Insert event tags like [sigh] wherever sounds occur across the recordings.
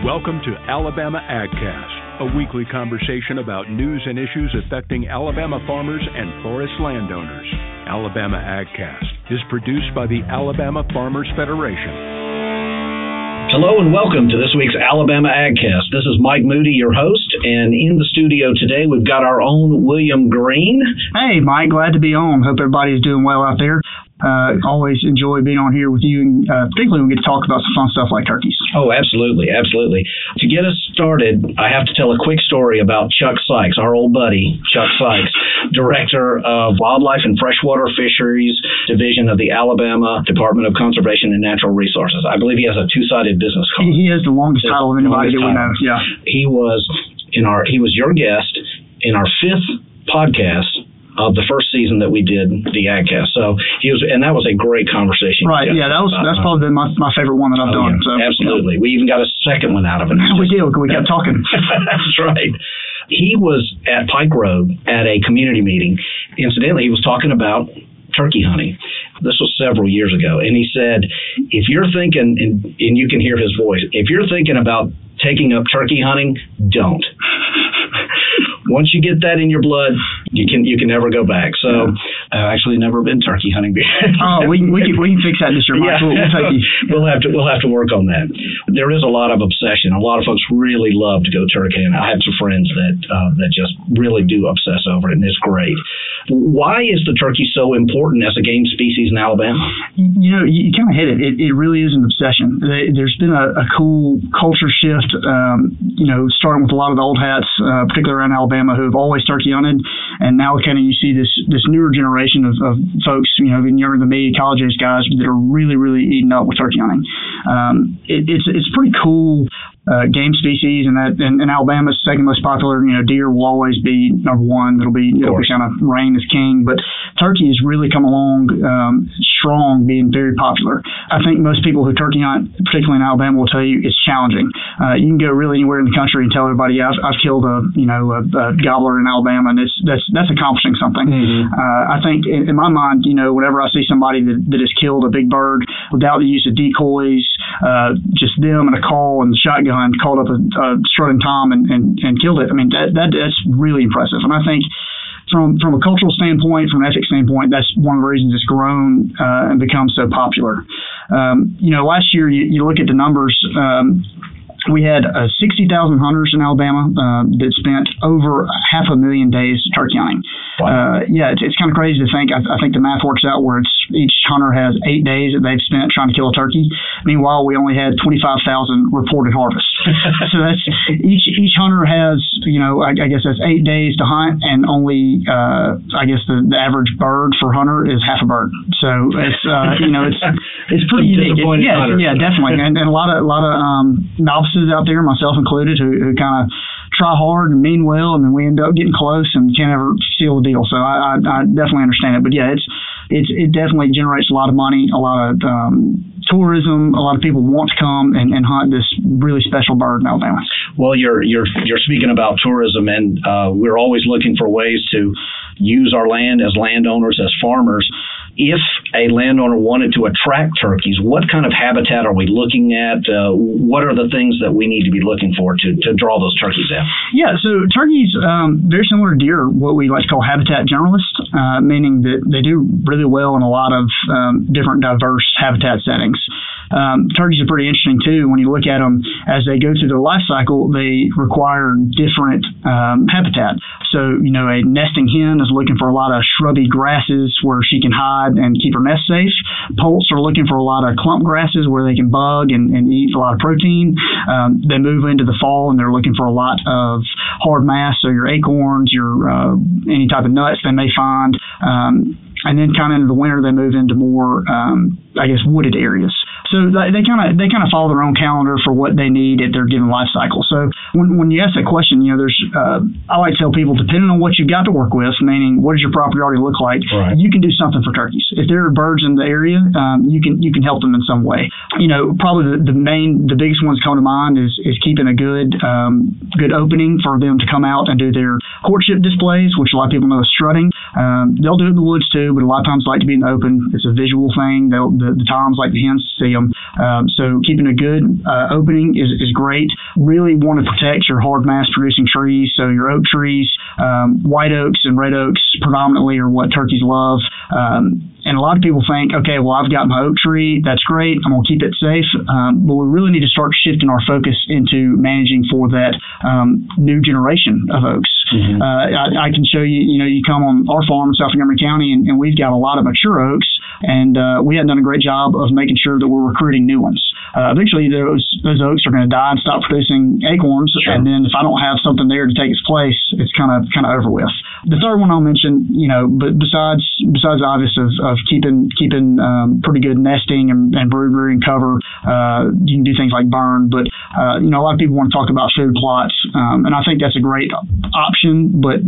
Welcome to Alabama AgCast, a weekly conversation about news and issues affecting Alabama farmers and forest landowners. Alabama AgCast is produced by the Alabama Farmers Federation. Hello and welcome to this week's Alabama AgCast. This is Mike Moody, your host, and in the studio today we've got our own William Green. Hey, Mike, glad to be on. Hope everybody's doing well out there. Uh, always enjoy being on here with you, and uh, particularly when we get to talk about some fun stuff like turkeys. Oh, absolutely, absolutely. To get us started, I have to tell a quick story about Chuck Sykes, our old buddy, Chuck Sykes, Director of Wildlife and Freshwater Fisheries Division of the Alabama Department of Conservation and Natural Resources. I believe he has a two-sided business card. He, he has the longest title of anybody that we know. Yeah, he was in our he was your guest in our fifth podcast of the first season that we did the AgCast. So he was, and that was a great conversation. Right. Yeah, that was that's uh-huh. probably been my, my favorite one that I've Oh, done. yeah, So absolutely. We even got a second one out of it. [laughs] we did. We kept talking. [laughs] That's right. He was at Pike Road at a community meeting. Incidentally, he was talking about turkey hunting. This was several years ago. And he said, if you're thinking, and, and you can hear his voice, if you're thinking about taking up turkey hunting, don't. [laughs] Once you get that in your blood, you can you can never go back. So I've actually never been turkey hunting before. [laughs] Oh, we we can we can fix that this year, Mike. We'll, we'll [laughs] we'll have to we'll have to work on that. There is a lot of obsession. A lot of folks really love to go turkey hunting. I have some friends that uh, that just really do obsess over it, and it's great. Why is the turkey so important as a game species in Alabama? You know, you, kind of hit it. it. It really is an obsession. There- There's been a, a cool culture shift. Um, you know, starting with a lot of the old hats, uh, particularly around Alabama, who have always turkey hunted, and now kind of you see this this newer generation of, of folks, you know, even younger than me, college age guys that are really really eating up with turkey hunting. Um, it, it's it's pretty cool. Uh, game species, and that and, and Alabama's second most popular. You know, deer will always be number one. It'll be it'll be kind of reign as king, but turkey has really come along um, strong, being very popular. I think most people who turkey hunt, particularly in Alabama, will tell you it's challenging. Uh, you can go really anywhere in the country and tell everybody, I've, I've killed a you know a, a gobbler in Alabama, and it's that's that's accomplishing something. Uh, I think in, in my mind, you know, whenever I see somebody that, that has killed a big bird without the use of decoys, uh, just them and a call and the shotgun, called up a, a strutting tom and, and, and killed it. I mean, that, that that's really impressive, and I think from from a cultural standpoint, from an ethics standpoint, that's one of the reasons it's grown uh, and become so popular. Um, you know, last year you, you look at the numbers. Um, we had uh, 60,000 hunters in Alabama uh, that spent over half a million days turkey hunting. Uh, yeah, it's, it's kind of crazy to think. I, I think the math works out where it's each hunter has eight days that they've spent trying to kill a turkey. Meanwhile, we only had 25,000 reported harvests. [laughs] so that's each each hunter has you know I, I guess that's eight days to hunt, and only uh, I guess the, the average bird for hunter is half a bird. So it's uh, you know it's [laughs] it's pretty unique. It- yeah, yeah, definitely, and, and a lot of a lot of um, novices out there, myself included, who, who kind of try hard and mean well, and then we end up getting close and can't ever seal the deal. So I, I, I definitely understand it, but yeah, it's it's it definitely generates a lot of money, a lot of um, tourism. A lot of people want to come and, and hunt this really special bird in Alabama. Well, you're you're you're speaking about tourism, and uh, we're always looking for ways to use our land as landowners, as farmers. If a landowner wanted to attract turkeys, what kind of habitat are we looking at? Uh, what are the things that we need to be looking for to, to draw those turkeys in? Yeah, so turkeys, um, very similar to deer, what we like to call habitat generalists, uh, meaning that they do really well in a lot of um, different diverse habitat settings. Um, turkeys are pretty interesting too. When you look at them as they go through their life cycle, they require different um, habitat. So, you know, a nesting hen is looking for a lot of shrubby grasses where she can hide and keep her nest safe. Poults are looking for a lot of clump grasses where they can bug and, and eat a lot of protein. Um, they move into the fall and they're looking for a lot of hard mast, so your acorns, your uh, any type of nuts they may find. Um, and then kind of into the winter, they move into more, um, I guess, wooded areas. So they kind of they kind of follow their own calendar for what they need at their given life cycle. So when, when you ask that question, you know, there's uh, I like to tell people depending on what you've got to work with, meaning what does your property already look like, Right. you can do something for turkeys. If there are birds in the area, um, you can you can help them in some way. You know, probably the, the main the biggest ones come to mind is is keeping a good um, good opening for them to come out and do their courtship displays, which a lot of people know is strutting, Um, they'll do it in the woods too, but a lot of times like to be in the open. It's a visual thing. They'll, the, the toms like the hens to see them. Um, so keeping a good uh, opening is, is great. Really want to protect your hard mast producing trees. So your oak trees, um, white oaks and red oaks predominantly are what turkeys love. Um, and a lot of people think, okay, well, I've got my oak tree. That's great. I'm going to keep it safe. Um, but we really need to start shifting our focus into managing for that um, new generation of oaks. Mm-hmm. Uh, I, I, can show you, you know, you come on our farm in South Montgomery County, and, and we've got a lot of mature oaks, and uh, we hadn't done a great job of making sure that we're recruiting new ones. Uh, eventually, those those oaks are going to die and stop producing acorns, sure. and then if I don't have something there to take its place, it's kind of kind of over with. The third one I'll mention, you know, but besides besides the obvious of, of keeping keeping um, pretty good nesting and, and brood rearing cover, uh, you can do things like burn. But uh, you know, a lot of people want to talk about food plots, um, and I think that's a great option. But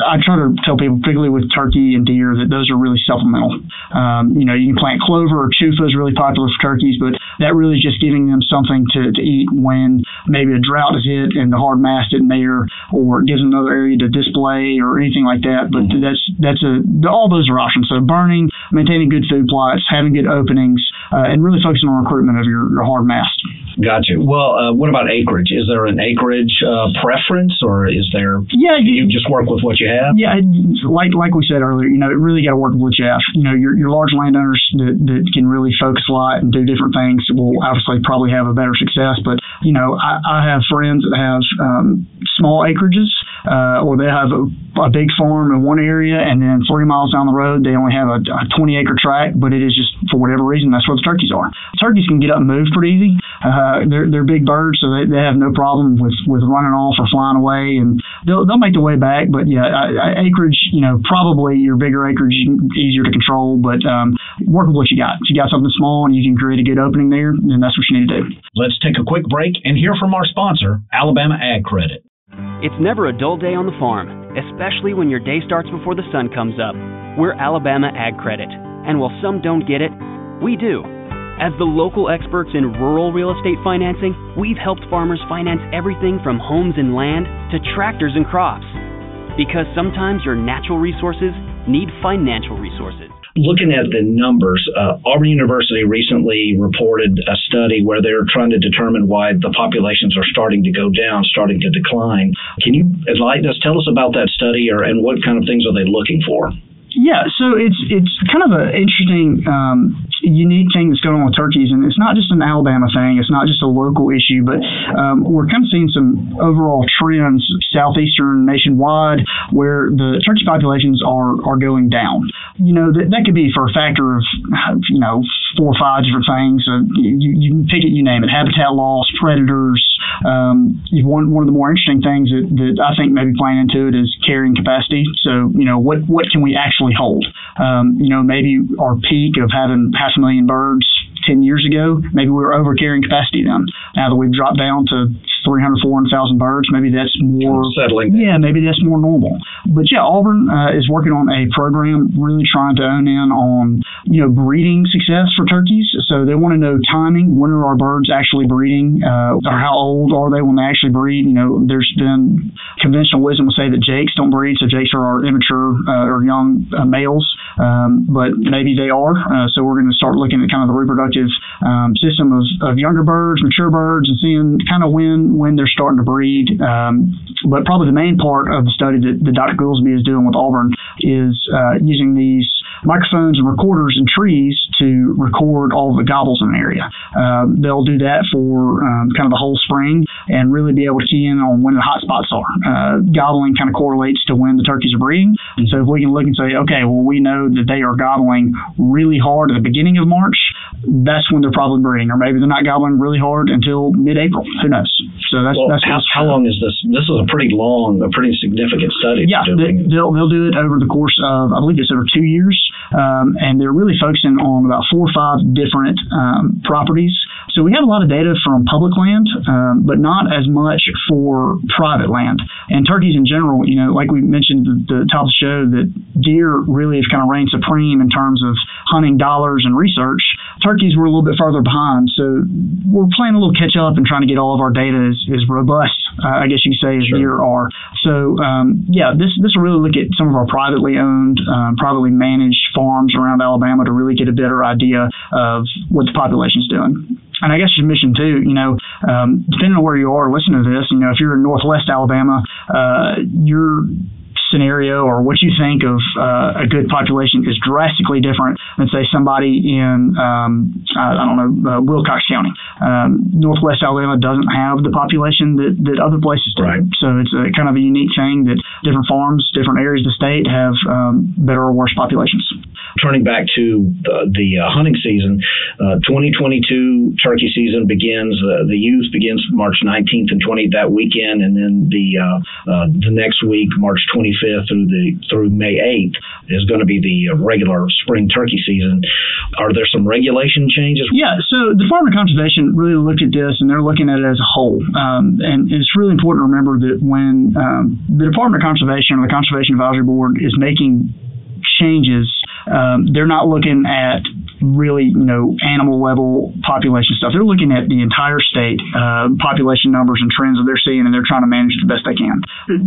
I try to tell people, particularly with turkey and deer, that those are really supplemental. Um, you know, you can plant clover or chufa is really popular for turkeys, but that really is just giving them something to, to eat when maybe a drought is hit and the hard mast isn't there, or it gives another area to display or anything like that. But mm-hmm. that's that's a all those are options. So burning, maintaining good food plots, having good openings, uh, and really focusing on recruitment of your, your hard mast. Gotcha. Well, uh, what about acreage? Is there an acreage uh, preference, or is there? Yeah, you, you, just work with what you have. Yeah, like like we said earlier, you know, it really got to work with what you have. You know, your, your large landowners that, that can really focus a lot and do different things will obviously probably have a better success. But you know, I, I have friends that have um, small acreages, uh, or they have a, a big farm in one area, and then three miles down the road they only have a, a 20 acre tract, but it is just for whatever reason that's where the turkeys are. Turkeys can get up and move pretty easy. Uh, they're they're big birds, so they, they have no problem with, with running off or flying away, and they'll they'll make their way back. But yeah, I, I, acreage, you know, probably your bigger acreage easier to control, but um, work with what you got. If you got something small and you can create a good opening there, then that's what you need to do. Let's take a quick break and hear from our sponsor, Alabama Ag Credit. It's never a dull day on the farm, especially when your day starts before the sun comes up. We're Alabama Ag Credit, and while some don't get it, we do. As the local experts in rural real estate financing, we've helped farmers finance everything from homes and land to tractors and crops. Because sometimes your natural resources need financial resources looking at the numbers, uh, Auburn University recently reported a study where they're trying to determine why the populations are starting to go down, starting to decline. Can you enlighten us? Tell us about that study, or and what kind of things are they looking for? Yeah, so it's it's kind of an interesting, um, unique thing that's going on with turkeys, and it's not just an Alabama thing. It's not just a local issue, but um, we're kind of seeing some overall trends southeastern nationwide where the turkey populations are are going down. You know that that could be for a factor of you know four or five different things. So you you pick it, you name it: habitat loss, predators. Um, one one of the more interesting things that, that I think maybe playing into it is carrying capacity. So you know what what can we actually hold. Um, you know, maybe our peak of having half a million birds 10 years ago, maybe we were over carrying capacity then. Now that we've dropped down to 300, 400,000 birds, maybe that's more settling. Yeah, maybe that's more normal. But yeah, Auburn uh, is working on a program really trying to own in on, you know, breeding success for turkeys. So they want to know timing. When are our birds actually breeding? Uh, or how old are they when they actually breed? You know, there's been conventional wisdom will say that jakes don't breed. So jakes are our immature uh, or young uh, males. Um, but maybe they are. Uh, so we're going to start looking at kind of the reproductive um, system of, of younger birds, mature birds, and seeing kind of when when they're starting to breed. Um, but probably the main part of the study that, that Dr. Gulsby is doing with Auburn is uh, using these microphones and recorders in trees to record all the gobbles in an area. Um, they'll do that for um, kind of the whole spring and really be able to key in on when the hot spots are. Uh, gobbling kind of correlates to when the turkeys are breeding. And so if we can look and say, okay, well, we know that they are gobbling really hard at the beginning of March, that's when they're probably breeding. Or maybe they're not gobbling really hard until mid-April. Who knows? So that's, well, that's how, how long is this? This is a pretty long, a pretty significant study. Yeah, they, will they'll do it over the course of, I believe it's over two years. Um, and they're really focusing on about four or five different um, properties. So we have a lot of data from public land, um, but not as much for private land. And turkeys in general, you know, like we mentioned at the top of the show, that deer really have kind of reigned supreme in terms of hunting dollars and research. Turkeys were a little bit farther behind. So we're playing a little catch up and trying to get all of our data as, as robust uh, I guess you could say, as sure. deer are. So um, yeah, this this will really look at some of our privately owned, um, privately managed farms around Alabama to really get a better idea of what the population is doing and I guess your mission too, you know, um, depending on where you are listening to this, you know, if you're in Northwest Alabama, uh, you're scenario or what you think of uh, a good population is drastically different than say somebody in um, I, don't know uh, Wilcox County. Um, Northwest Alabama doesn't have the population that, that other places do. Right. So it's a kind of a unique thing that different farms, different areas of the state have um, better or worse populations. Turning back to the, the uh, hunting season, uh, 2022 turkey season begins. Uh, the youth begins March 19th and 20th that weekend, and then the uh, the next week, March 25th 25th through the through May 8th is going to be the regular spring turkey season. Are there some regulation changes? Yeah, so the Department of Conservation really looked at this and they're looking at it as a whole. Um, and it's really important to remember that when um, the Department of Conservation or the Conservation Advisory Board is making changes, um, they're not looking at really, you know, animal level population stuff. They're looking at the entire state uh, population numbers and trends that they're seeing, and they're trying to manage the best they can.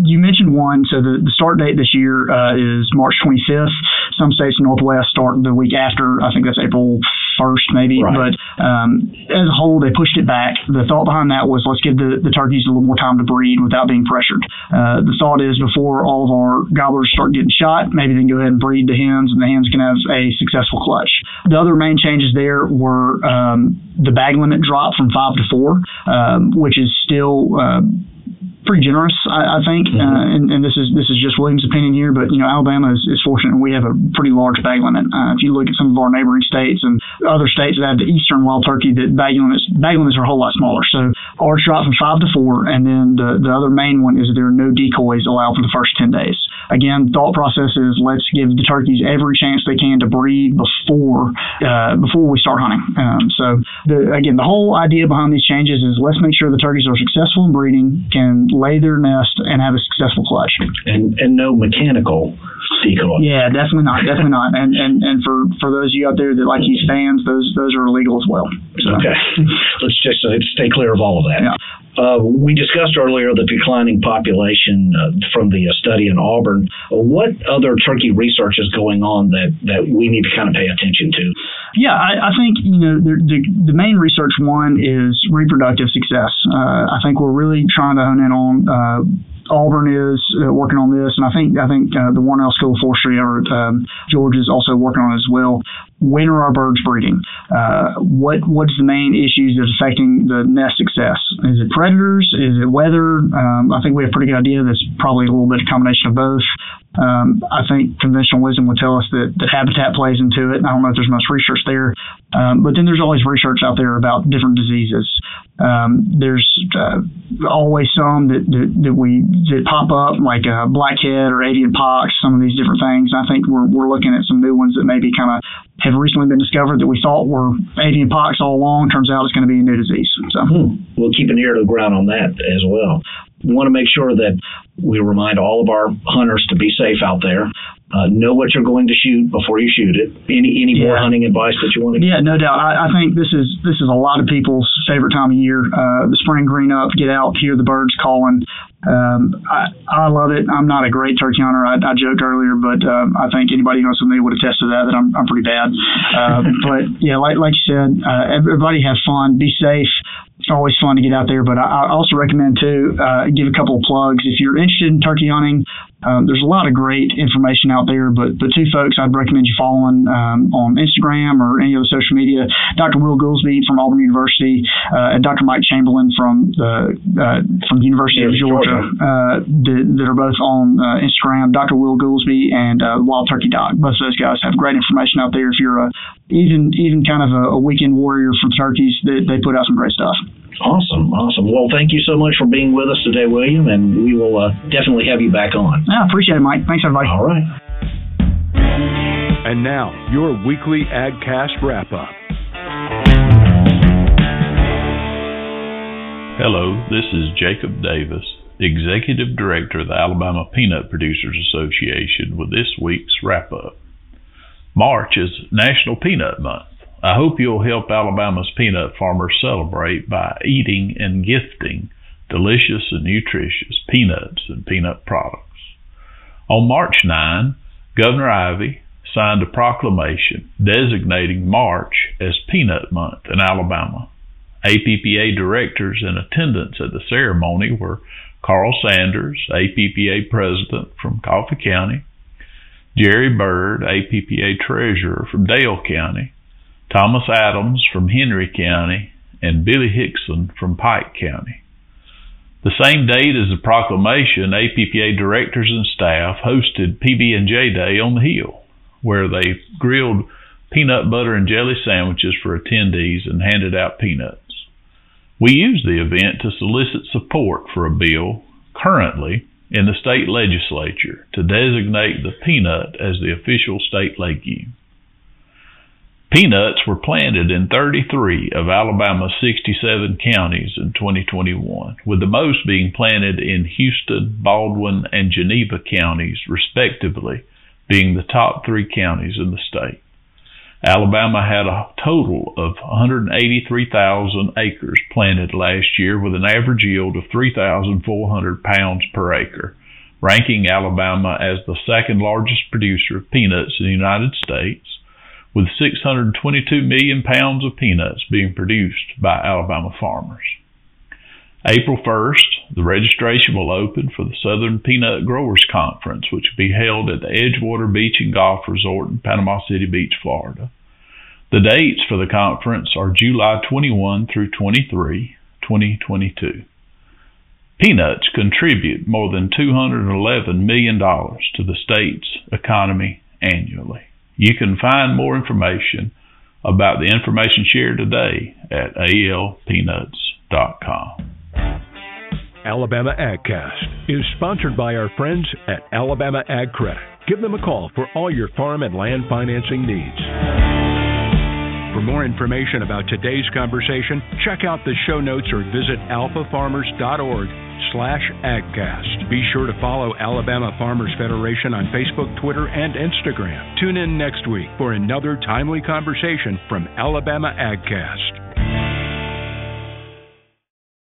You mentioned one, so the, the start date this year uh, is March 25th. Some states in Northwest start the week after. I think that's April 1st, maybe. Right. But um, as a whole, they pushed it back. The thought behind that was let's give the, the turkeys a little more time to breed without being pressured. Uh, the thought is before all of our gobblers start getting shot, maybe they can go ahead and breed the hens, and the hens can have a successful clutch. The other main changes there were um, the bag limit dropped from five to four, um, which is still. Uh, pretty generous, I, I think. Mm-hmm. Uh, and, and, this is this is just Williams' opinion here, but you know Alabama is, is fortunate. We have a pretty large bag limit. Uh, if you look at some of our neighboring states and other states that have the eastern wild turkey, that bag limits bag limits are a whole lot smaller. So ours dropped from five to four, and then the the other main one is there are no decoys allowed for the first ten days. Again, thought process is let's give the turkeys every chance they can to breed before uh, before we start hunting. Um, so the, again, the whole idea behind these changes is let's make sure the turkeys are successful in breeding, can lay their nest, and have a successful clutch. And and no mechanical decoy. Yeah, definitely not. Definitely not. And and and for for those of you out there that like use fans, those those are illegal as well. So. Okay, let's just uh, stay clear of all of that. Yeah. Uh, we discussed earlier the declining population uh, from the uh, study in Auburn. What other turkey research is going on that, that we need to kind of pay attention to? Yeah, I, I think you know the, the, the main research one is reproductive success. Uh, I think we're really trying to hone in on uh, Auburn is uh, working on this, and I think I think uh, the Warnell School of Forestry over um, Georgia is also working on it as well. When are our birds breeding? Uh, what what's the main issues that's affecting the nest success? Is it predators? Is it weather? Um, I think we have a pretty good idea. That's probably a little bit of combination of both. Um, I think conventional wisdom would tell us that, that habitat plays into it. I don't know if there's much research there, um, but then there's always research out there about different diseases. Um, there's uh, always some that, that, that we that pop up like uh, blackhead or avian pox, some of these different things. I think we're, we're looking at some new ones that maybe kind of have recently been discovered that we thought were avian pox all along. Turns out it's going to be a new disease. So hmm. we'll keep an ear to the ground on that as well. We want to make sure that we remind all of our hunters to be safe out there. Uh, know what you're going to shoot before you shoot it. Any any yeah. more hunting advice that you want to? Give? Yeah, no doubt. I, I, think this is this is a lot of people's favorite time of year. Uh, the spring green up, get out, hear the birds calling. Um, I, I love it. I'm not a great turkey hunter. I, I joked earlier, but um, I think anybody who knows me would attest to that. That I'm, I'm pretty bad. Uh, [laughs] but yeah, like like you said, uh, everybody have fun, be safe always fun to get out there. But I, I also recommend too uh, give a couple of plugs if you're interested in turkey hunting. Um, there's a lot of great information out there, but the two folks I'd recommend you following um, on Instagram or any other social media: Dr. Will Gulsby from Auburn University uh, and Dr. Mike Chamberlain from the uh, from the University yeah, of Georgia, Georgia. Uh, that, that, are both on uh, Instagram. Dr. Will Gulsby and uh, Wild Turkey Doc. Both of those guys have great information out there. If you're a even even kind of a, a weekend warrior for turkeys, they, they put out some great stuff. Awesome, awesome. Well, thank you so much for being with us today, William, and we will uh, definitely have you back on. I appreciate it, Mike. Thanks, everybody. All right. And now, your weekly AgCast wrap up. Hello, this is Jacob Davis, Executive Director of the Alabama Peanut Producers Association, with this week's wrap up. March is National Peanut Month. I hope you'll help Alabama's peanut farmers celebrate by eating and gifting delicious and nutritious peanuts and peanut products. On March 9, Governor Ivey signed a proclamation designating March as Peanut Month in Alabama. APPA directors in attendance at the ceremony were Carl Sanders, APPA president from Coffee County, Jerry Bird, APPA treasurer from Dale County, Thomas Adams from Henry County, and Billy Hickson from Pike County. The same date as the proclamation, APPA directors and staff hosted PB&J Day on the Hill, where they grilled peanut butter and jelly sandwiches for attendees and handed out peanuts. We used the event to solicit support for a bill currently in the state legislature to designate the peanut as the official state legume. Peanuts were planted in 33 of Alabama's 67 counties in 2021, with the most being planted in Houston, Baldwin, and Geneva counties, respectively, being the top three counties in the state. Alabama had a total of 183,000 acres planted last year with an average yield of 3,400 pounds per acre, ranking Alabama as the second largest producer of peanuts in the United States with 622 million pounds of peanuts being produced by Alabama farmers. April 1st, the registration will open for the Southern Peanut Growers Conference, which will be held at the Edgewater Beach and Golf Resort in Panama City Beach, Florida. The dates for the conference are July 21 through 23, 2022. Peanuts contribute more than $211 million to the state's economy annually. You can find more information about the information shared today at alpeanuts.com. Alabama AgCast is sponsored by our friends at Alabama Ag Credit. Give them a call for all your farm and land financing needs. For more information about today's conversation, check out the show notes or visit alfafarmers.org slash agcast. Be sure to follow Alabama Farmers Federation on Facebook, Twitter, and Instagram. Tune in next week for another timely conversation from Alabama AgCast.